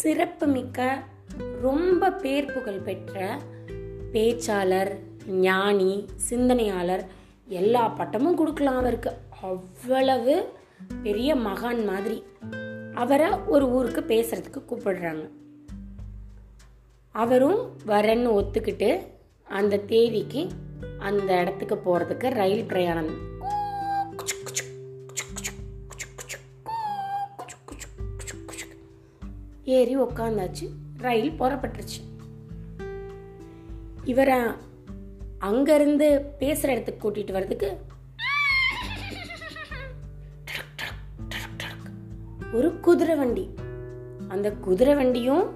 சிறப்புமிக்க ரொம்ப பேர் புகழ் பெற்ற பேச்சாளர் ஞானி சிந்தனையாளர் எல்லா பட்டமும் கொடுக்கலாம் அவருக்கு. அவ்வளவு பெரிய மகான் மாதிரி அவரை ஒரு ஊருக்கு பேசுறதுக்கு கூப்பிடுறாங்க. அவரும் வரேன்னு ஒத்துக்கிட்டு அந்த தேதிக்கு அந்த இடத்துக்கு போகிறதுக்கு ரயில் பிரயாணம். ஏறி உக்காந்தாச்சு. ரயில் புறப்பட்டுருச்சு. இவரை அங்கேருந்து பேசுகிற இடத்துக்கு கூட்டிகிட்டு வர்றதுக்கு ஒரு குதிரை வண்டி. அந்த குதிரை வண்டியும்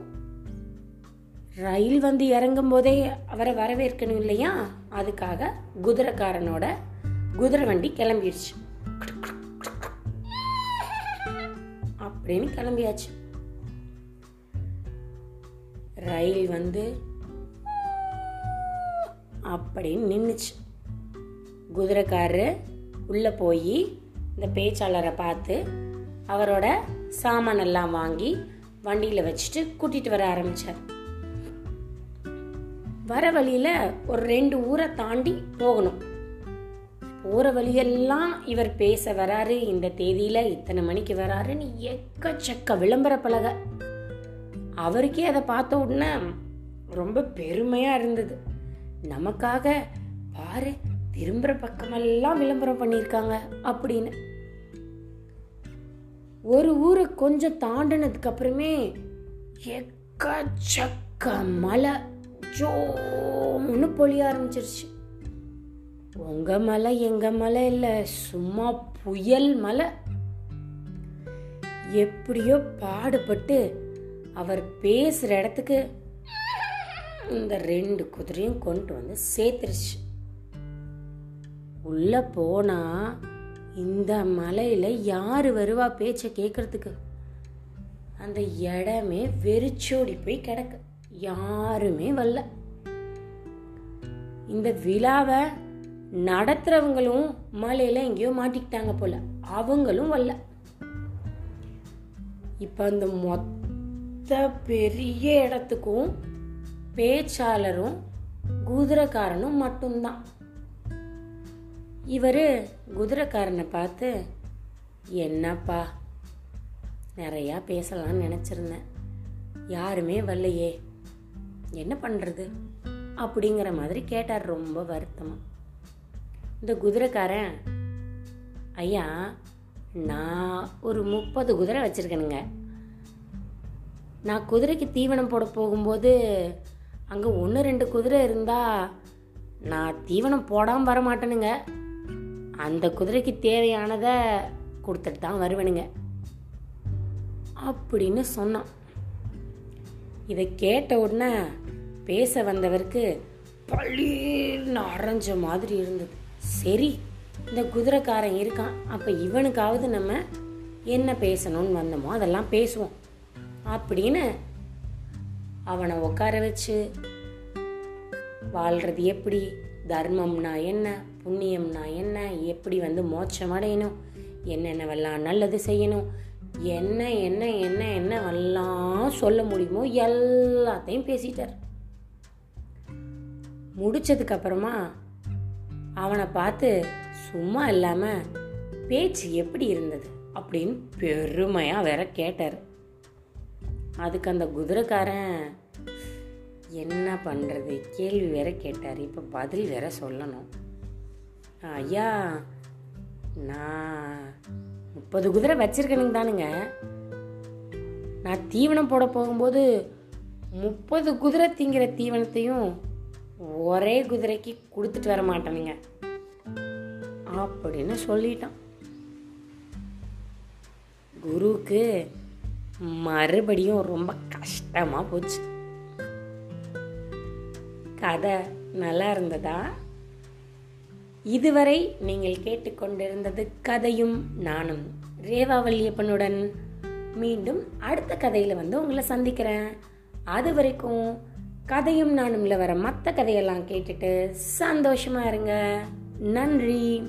ரயில் வந்து இறங்கும் போதே அவரை வரவேற்கணும் இல்லையா? அதுக்காக குதிரைக்காரனோட குதிரை வண்டி கிளம்பிடுச்சு. அப்படின்னு கிளம்பியாச்சு. ரயில் வந்து அப்படின்னு நின்றுச்சு குதிரைக்காரரு உள்ளே போய் இந்த பேச்சாளரை பார்த்து அவரோட சாமானெல்லாம் வாங்கி வண்டியில் வச்சுட்டு கூட்டிகிட்டு வர ஆரம்பித்தார் வர வழியில் ஒரு ரெண்டு ஊரை தாண்டி போகணும். போகிற வழியெல்லாம் இவர் பேச வராரு. இந்த தேதியில் இத்தனை மணிக்கு வராருன்னு எக்கச்சக்க விளம்பர பலகை அவருக்கே அதை பார்த்த உடனே ரொம்ப பெருமையாக இருந்தது. நமக்காக பாரு திரும்புகிற பக்கமெல்லாம் விளம்பரம் பண்ணியிருக்காங்க அப்படின்னு. ஒரு ஊரை கொஞ்சம் தாண்டினதுக்கு அப்புறமே எக்கச்சக்க மலை ஜோன்னு பொழிய ஆரம்பிச்சிருச்சு. உங்கள் மலை எங்கள் மலை இல்லை சும்மா புயல் மலை. எப்படியோ பாடுபட்டு அவர் பேசுகிற இடத்துக்கு இந்த ரெண்டு குதிரையும் கொண்டு வந்து சேர்த்துருச்சு. உள்ள போனா இந்த மலையில யாரு வருவா பேச்ச கேட்கறதுக்கு அந்த இடமே வெறிச்சோடி போய் கிடக்கு. யாருமே வரல. இந்த விழாவை நடத்துறவங்களும் மலையில எங்கேயோ மாட்டிக்கிட்டாங்க போல. அவங்களும் வரல. இப்ப அந்த மொத்த பெரிய இடத்துக்கும் பேச்சாளரும் குதிரைக்காரனும் மட்டும்தான். இவர் குதிரைக்காரனை பார்த்து என்னப்பா நிறையா பேசலாம்னு நினச்சிருந்தேன். யாருமே வரலையே. என்ன பண்ணுறது அப்படிங்கிற மாதிரி கேட்டார் ரொம்ப வருத்தமாக இந்த குதிரைக்காரன் ஐயா நான் ஒரு முப்பது குதிரை வச்சுருக்கேனுங்க. நான் குதிரைக்கு தீவனம் போட போகும்போது அங்கே ஒன்று ரெண்டு குதிரை இருந்தால் நான் தீவனம் போடாமல் வர மாட்டேனுங்க அந்த குதிரைக்கு தேவையானதை கொடுத்துட்டு தான் வருவேனுங்க. அப்படின்னு சொன்னான். இதை கேட்ட உடனே பேச வந்தவருக்கு பளீர்னு அரைஞ்ச மாதிரி இருந்தது. சரி இந்த குதிரைக்காரன் இருக்கான். அப்போ இவனுக்காவது நம்ம என்ன பேசணும்னு வந்தோமோ அதெல்லாம் பேசுவோம். அப்படின்னு அவனை உட்கார வச்சு வாழ்றது எப்படி? தர்மம்னா என்ன? புண்ணியம்னா என்ன? எப்படி வந்து மோட்சம் அடையணும்? என்னென்னவெல்லாம் நல்லது செய்யணும்? என்ன என்ன என்ன என்னவெல்லாம் சொல்ல முடியுமோ எல்லாத்தையும் பேசிட்டார். முடிச்சதுக்கு அப்புறமா அவனை பார்த்து சும்மா இல்லாம பேச்சு எப்படி இருந்தது? அப்படின்னு பெருமையா வேற கேட்டார். அதுக்கு அந்த குதிரைக்காரன் என்ன பண்ணுறது கேள்வி வேற கேட்டார். இப்போ பதில் வேற சொல்லணும். ஐயா நான் முப்பது குதிரை வச்சிருக்கேனுங்க தானுங்க. நான் தீவனம் போட போகும்போது முப்பது குதிரை திங்கிற தீவனத்தையும் ஒரே குதிரைக்கு கொடுத்துட்டு வர மாட்டேனுங்க. அப்படின்னு சொல்லிட்டான். குருவுக்கு மறுபடியும் ரொம்ப கஷ்டமா போச்சு. கதை நல்லா இருந்ததா? இதுவரை நீங்கள் கேட்டுக்கொண்டிருந்தது கதையும் நானும் ரேவா வல்லியப்பனுடன் மீண்டும் அடுத்த கதையில் வந்து உங்களை சந்திக்கிறேன். அது வரைக்கும் கதையும் நானும்ல வர மற்ற கதையெல்லாம் கேட்டுட்டு சந்தோஷமா இருங்க. நன்றி.